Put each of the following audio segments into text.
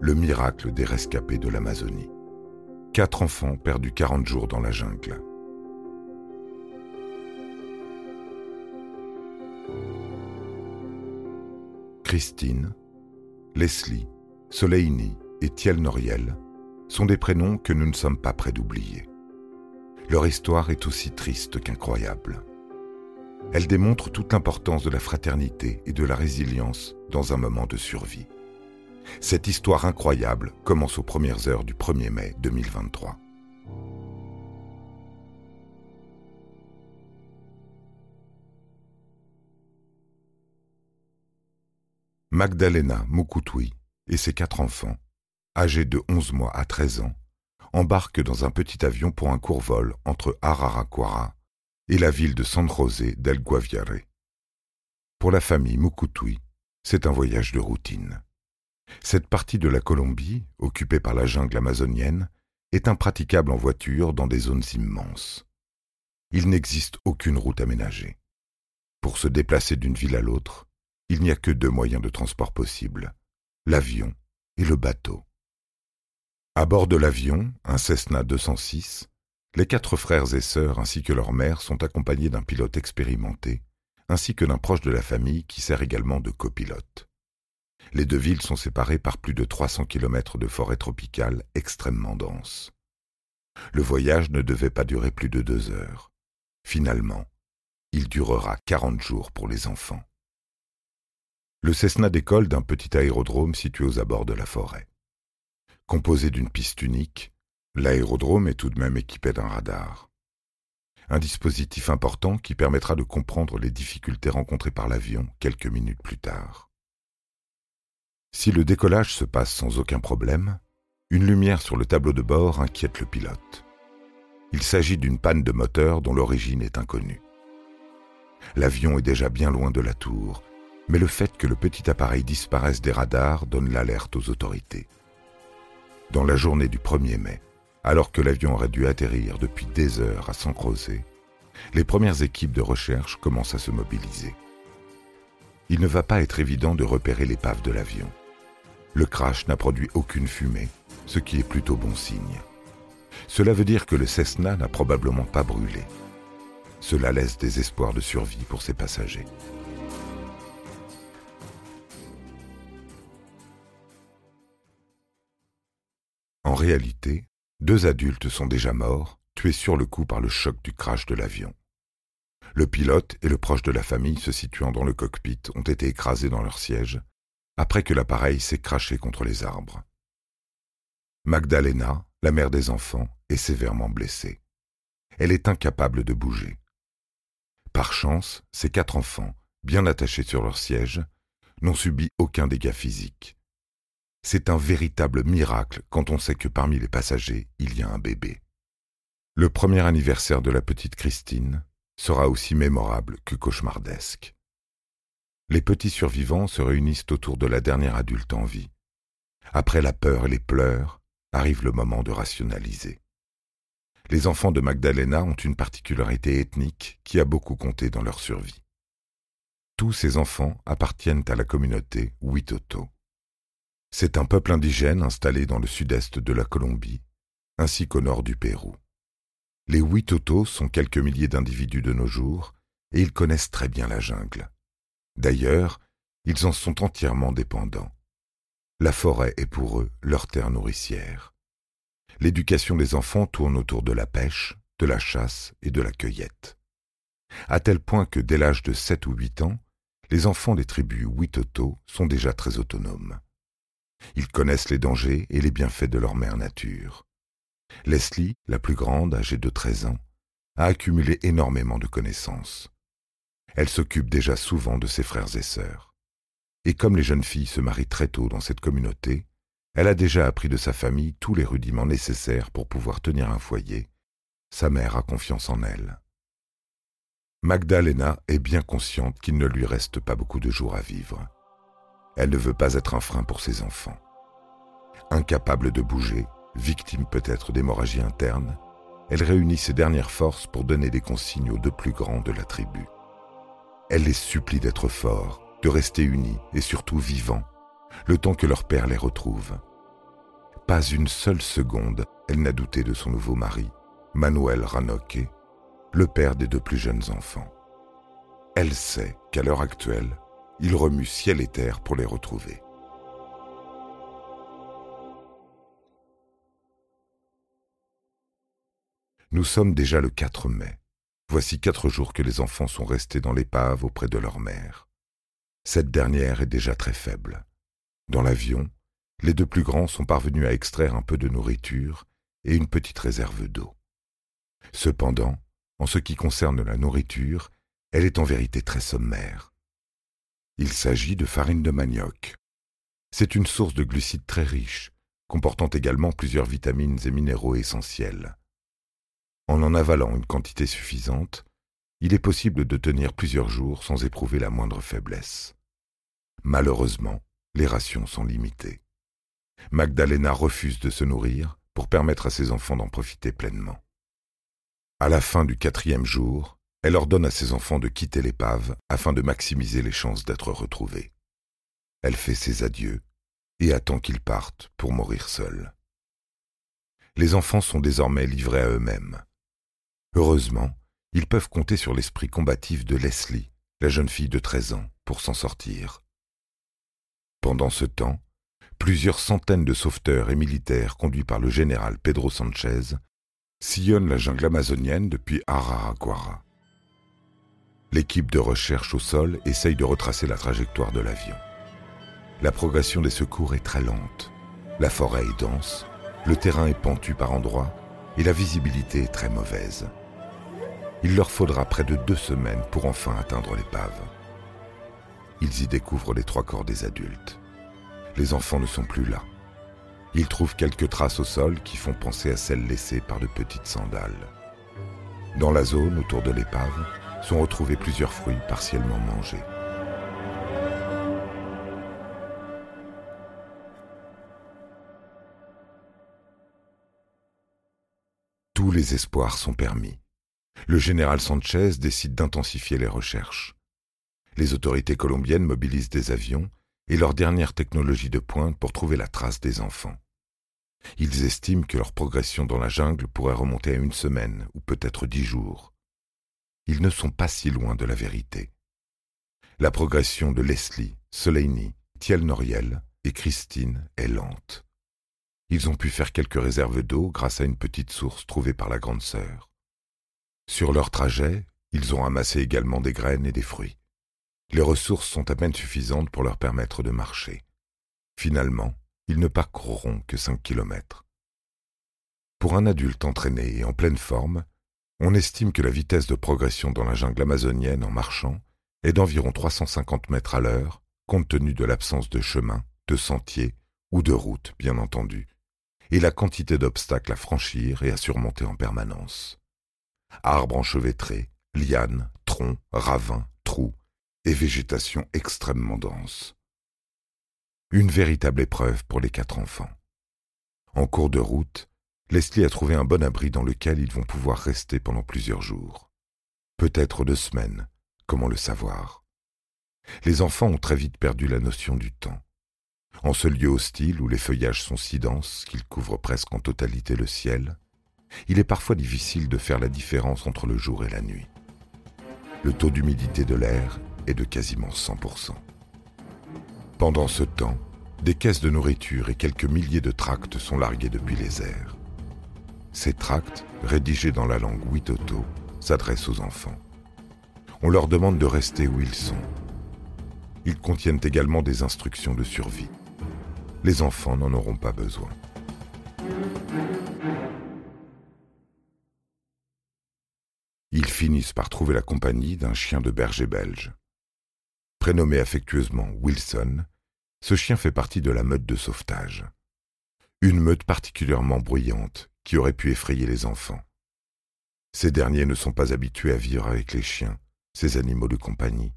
le miracle des rescapés de l'Amazonie. Quatre enfants perdus 40 jours dans la jungle. Christine, Leslie, Soleini et Thiel Noriel sont des prénoms que nous ne sommes pas prêts d'oublier. Leur histoire est aussi triste qu'incroyable. Elle démontre toute l'importance de la fraternité et de la résilience dans un moment de survie. Cette histoire incroyable commence aux premières heures du 1er mai 2023. Magdalena Mukutui et ses quatre enfants, âgés de 11 mois à 13 ans, embarquent dans un petit avion pour un court vol entre Araraquara et la ville de San José del Guaviare. Pour la famille Mukutui, c'est un voyage de routine. Cette partie de la Colombie, occupée par la jungle amazonienne, est impraticable en voiture dans des zones immenses. Il n'existe aucune route aménagée. Pour se déplacer d'une ville à l'autre, il n'y a que deux moyens de transport possibles, l'avion et le bateau. À bord de l'avion, un Cessna 206, les quatre frères et sœurs ainsi que leur mère sont accompagnés d'un pilote expérimenté, ainsi que d'un proche de la famille qui sert également de copilote. Les deux villes sont séparées par plus de 300 kilomètres de forêt tropicale extrêmement dense. Le voyage ne devait pas durer plus de deux heures. Finalement, il durera 40 jours pour les enfants. Le Cessna décolle d'un petit aérodrome situé aux abords de la forêt. Composé d'une piste unique, l'aérodrome est tout de même équipé d'un radar. Un dispositif important qui permettra de comprendre les difficultés rencontrées par l'avion quelques minutes plus tard. Si le décollage se passe sans aucun problème, une lumière sur le tableau de bord inquiète le pilote. Il s'agit d'une panne de moteur dont l'origine est inconnue. L'avion est déjà bien loin de la tour, mais le fait que le petit appareil disparaisse des radars donne l'alerte aux autorités. Dans la journée du 1er mai, alors que l'avion aurait dû atterrir depuis des heures à San José, les premières équipes de recherche commencent à se mobiliser. Il ne va pas être évident de repérer l'épave de l'avion. Le crash n'a produit aucune fumée, ce qui est plutôt bon signe. Cela veut dire que le Cessna n'a probablement pas brûlé. Cela laisse des espoirs de survie pour ses passagers. En réalité, deux adultes sont déjà morts, tués sur le coup par le choc du crash de l'avion. Le pilote et le proche de la famille se situant dans le cockpit ont été écrasés dans leur siège après que l'appareil s'est craché contre les arbres. Magdalena, la mère des enfants, est sévèrement blessée. Elle est incapable de bouger. Par chance, ses quatre enfants, bien attachés sur leur siège, n'ont subi aucun dégât physique. C'est un véritable miracle quand on sait que parmi les passagers, il y a un bébé. Le premier anniversaire de la petite Christine sera aussi mémorable que cauchemardesque les petits survivants se réunissent autour de la dernière adulte en vie. Après la peur et les pleurs, arrive le moment de rationaliser. Les enfants de Magdalena ont une particularité ethnique qui a beaucoup compté dans leur survie. Tous ces enfants appartiennent à la communauté Witoto. C'est un peuple indigène installé dans le sud-est de la Colombie, ainsi qu'au nord du Pérou. Les Witoto sont quelques milliers d'individus de nos jours, et ils connaissent très bien la jungle. D'ailleurs, ils en sont entièrement dépendants. La forêt est pour eux leur terre nourricière. L'éducation des enfants tourne autour de la pêche, de la chasse et de la cueillette. À tel point que dès l'âge de sept ou huit ans, les enfants des tribus Witoto sont déjà très autonomes. Ils connaissent les dangers et les bienfaits de leur mère nature. Leslie, la plus grande, âgée de treize ans, a accumulé énormément de connaissances. Elle s'occupe déjà souvent de ses frères et sœurs. Et comme les jeunes filles se marient très tôt dans cette communauté, elle a déjà appris de sa famille tous les rudiments nécessaires pour pouvoir tenir un foyer. Sa mère a confiance en elle. Magdalena est bien consciente qu'il ne lui reste pas beaucoup de jours à vivre. Elle ne veut pas être un frein pour ses enfants. Incapable de bouger, victime peut-être d'hémorragie interne, elle réunit ses dernières forces pour donner des consignes aux deux plus grands de la tribu. Elle les supplie d'être forts, de rester unis et surtout vivants, le temps que leur père les retrouve, Pas une seule seconde, elle n'a douté de son nouveau mari, Manuel Ranoque, le père des deux plus jeunes enfants. Elle sait qu'à l'heure actuelle, il remue ciel et terre pour les retrouver. Nous sommes déjà le 4 mai. Voici quatre jours que les enfants sont restés dans l'épave auprès de leur mère. Cette dernière est déjà très faible. Dans l'avion, les deux plus grands sont parvenus à extraire un peu de nourriture et une petite réserve d'eau. Cependant, en ce qui concerne la nourriture, elle est en vérité très sommaire. Il s'agit de farine de manioc. C'est une source de glucides très riche, comportant également plusieurs vitamines et minéraux essentiels. En en avalant une quantité suffisante, il est possible de tenir plusieurs jours sans éprouver la moindre faiblesse. Malheureusement, les rations sont limitées. Magdalena refuse de se nourrir pour permettre à ses enfants d'en profiter pleinement. À la fin du quatrième jour, elle ordonne à ses enfants de quitter l'épave afin de maximiser les chances d'être retrouvés. Elle fait ses adieux et attend qu'ils partent pour mourir seuls. Les enfants sont désormais livrés à eux-mêmes. Heureusement, ils peuvent compter sur l'esprit combatif de Leslie, la jeune fille de 13 ans, pour s'en sortir. Pendant ce temps, plusieurs centaines de sauveteurs et militaires conduits par le général Pedro Sanchez sillonnent la jungle amazonienne depuis Araraquara. L'équipe de recherche au sol essaye de retracer la trajectoire de l'avion. La progression des secours est très lente. La forêt est dense, le terrain est pentu par endroits et la visibilité est très mauvaise. Il leur faudra près de deux semaines pour enfin atteindre l'épave. Ils y découvrent les trois corps des adultes. Les enfants ne sont plus là. Ils trouvent quelques traces au sol qui font penser à celles laissées par de petites sandales. Dans la zone autour de l'épave sont retrouvés plusieurs fruits partiellement mangés. Tous les espoirs sont permis. Le général Sanchez décide d'intensifier les recherches les autorités colombiennes mobilisent des avions et leur dernière technologie de pointe pour trouver la trace des enfants. Ils estiment que leur progression dans la jungle pourrait remonter à une semaine ou peut-être dix jours. Ils ne sont pas si loin de la vérité. La progression de Leslie, Soleini, Thiel Noriel et Christine est lente. Ils ont pu faire quelques réserves d'eau grâce à une petite source trouvée par la grande sœur. Sur leur trajet, ils ont amassé également des graines et des fruits. Les ressources sont à peine suffisantes pour leur permettre de marcher. Finalement, ils ne parcourront que cinq kilomètres. Pour un adulte entraîné et en pleine forme, on estime que la vitesse de progression dans la jungle amazonienne en marchant est d'environ 350 mètres à l'heure, compte tenu de l'absence de chemin, de sentiers ou de routes, bien entendu, et la quantité d'obstacles à franchir et à surmonter en permanence. Arbres enchevêtrés, lianes, troncs, ravins, trous, et végétation extrêmement dense. Une véritable épreuve pour les quatre enfants. En cours de route, Leslie a trouvé un bon abri dans lequel ils vont pouvoir rester pendant plusieurs jours. Peut-être deux semaines, comment le savoir? Les enfants ont très vite perdu la notion du temps. En ce lieu hostile où les feuillages sont si denses qu'ils couvrent presque en totalité le ciel, il est parfois difficile de faire la différence entre le jour et la nuit. Le taux d'humidité de l'air est de quasiment 100%. Pendant ce temps, des caisses de nourriture et quelques milliers de tracts sont largués depuis les airs. Ces tracts, rédigés dans la langue Witoto, s'adressent aux enfants. On leur demande de rester où ils sont. Ils contiennent également des instructions de survie. Les enfants n'en auront pas besoin. Par trouver la compagnie d'un chien de berger belge. Prénommé affectueusement Wilson, ce chien fait partie de la meute de sauvetage. Une meute particulièrement bruyante qui aurait pu effrayer les enfants. Ces derniers ne sont pas habitués à vivre avec les chiens, ces animaux de compagnie.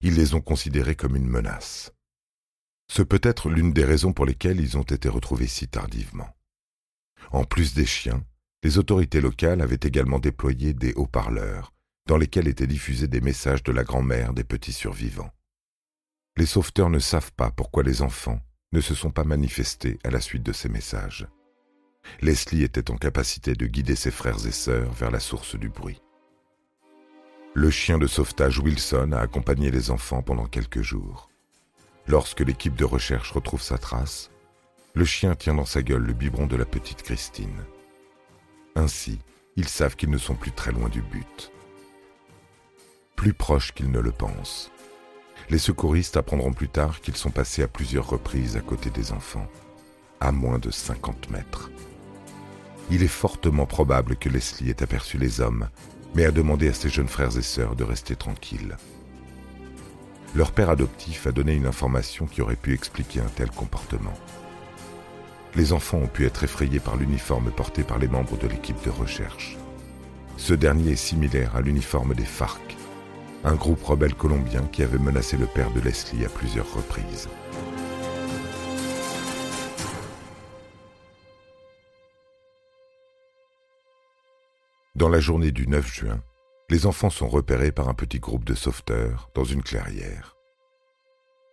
Ils les ont considérés comme une menace. Ce peut être l'une des raisons pour lesquelles ils ont été retrouvés si tardivement. En plus des chiens, les autorités locales avaient également déployé des haut-parleurs dans lesquels étaient diffusés des messages de la grand-mère des petits survivants. Les sauveteurs ne savent pas pourquoi les enfants, ne se sont pas manifestés à la suite de ces messages. Leslie était en capacité de guider ses frères et sœurs vers la source du bruit. Le chien de sauvetage Wilson a accompagné les enfants pendant quelques jours. Lorsque l'équipe de recherche retrouve sa trace, le chien tient dans sa gueule le biberon de la petite Christine. Ainsi, ils savent qu'ils ne sont plus très loin du but. Plus proches qu'ils ne le pensent. Les secouristes apprendront plus tard qu'ils sont passés à plusieurs reprises à côté des enfants, à moins de 50 mètres. Il est fortement probable que Leslie ait aperçu les hommes, mais a demandé à ses jeunes frères et sœurs de rester tranquilles. Leur père adoptif a donné une information qui aurait pu expliquer un tel comportement. Les enfants ont pu être effrayés par l'uniforme porté par les membres de l'équipe de recherche. Ce dernier est similaire à l'uniforme des FARC, un groupe rebelle colombien qui avait menacé le père de Leslie à plusieurs reprises. Dans la journée du 9 juin, les enfants sont repérés par un petit groupe de sauveteurs dans une clairière.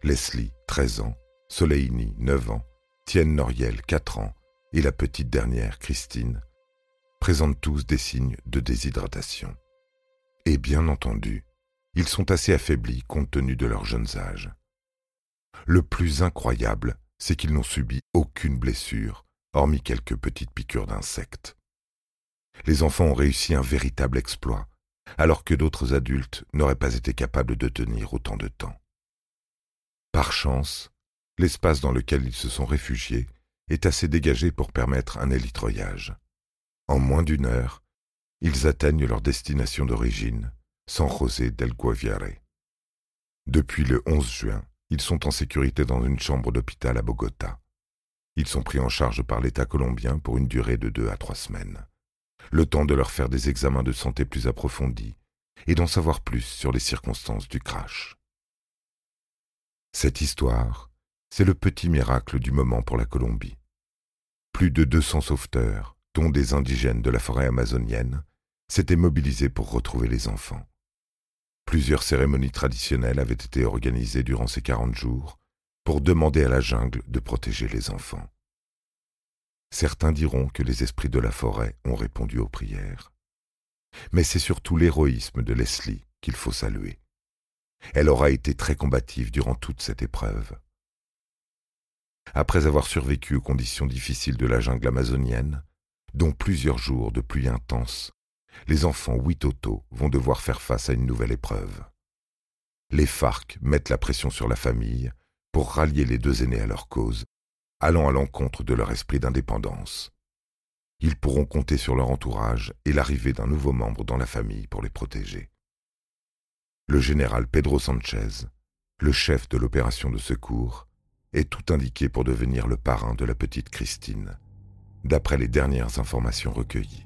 Leslie, 13 ans, Soleini, 9 ans, Tienne Noriel, 4 ans, et la petite dernière, Christine, présentent tous des signes de déshydratation. Et bien entendu, ils sont assez affaiblis compte tenu de leur jeunes âges. Le plus incroyable, c'est qu'ils n'ont subi aucune blessure, hormis quelques petites piqûres d'insectes. Les enfants ont réussi un véritable exploit, alors que d'autres adultes n'auraient pas été capables de tenir autant de temps. Par chance, l'espace dans lequel ils se sont réfugiés est assez dégagé pour permettre un élitroyage. En moins d'une heure, ils atteignent leur destination d'origine, San José del Guaviare. Depuis le 11 juin, ils sont en sécurité dans une chambre d'hôpital à Bogota. Ils sont pris en charge par l'État colombien pour une durée de deux à trois semaines le temps de leur faire des examens de santé plus approfondis et d'en savoir plus sur les circonstances du crash. Cette histoire, c'est le petit miracle du moment pour la Colombie. Plus de 200 sauveteurs, dont des indigènes de la forêt amazonienne, s'étaient mobilisés pour retrouver les enfants. Plusieurs cérémonies traditionnelles avaient été organisées durant ces quarante jours pour demander à la jungle de protéger les enfants. Certains diront que les esprits de la forêt ont répondu aux prières. Mais c'est surtout l'héroïsme de Leslie qu'il faut saluer. Elle aura été très combative durant toute cette épreuve. Après avoir survécu aux conditions difficiles de la jungle amazonienne, dont plusieurs jours de pluie intense, les enfants Witoto vont devoir faire face à une nouvelle épreuve. Les FARC mettent la pression sur la famille pour rallier les deux aînés à leur cause allant à l'encontre de leur esprit d'indépendance. Ils pourront compter sur leur entourage et l'arrivée d'un nouveau membre dans la famille pour les protéger. Le général Pedro Sanchez, le chef de l'opération de secours, est tout indiqué pour devenir le parrain de la petite Christine, d'après les dernières informations recueillies.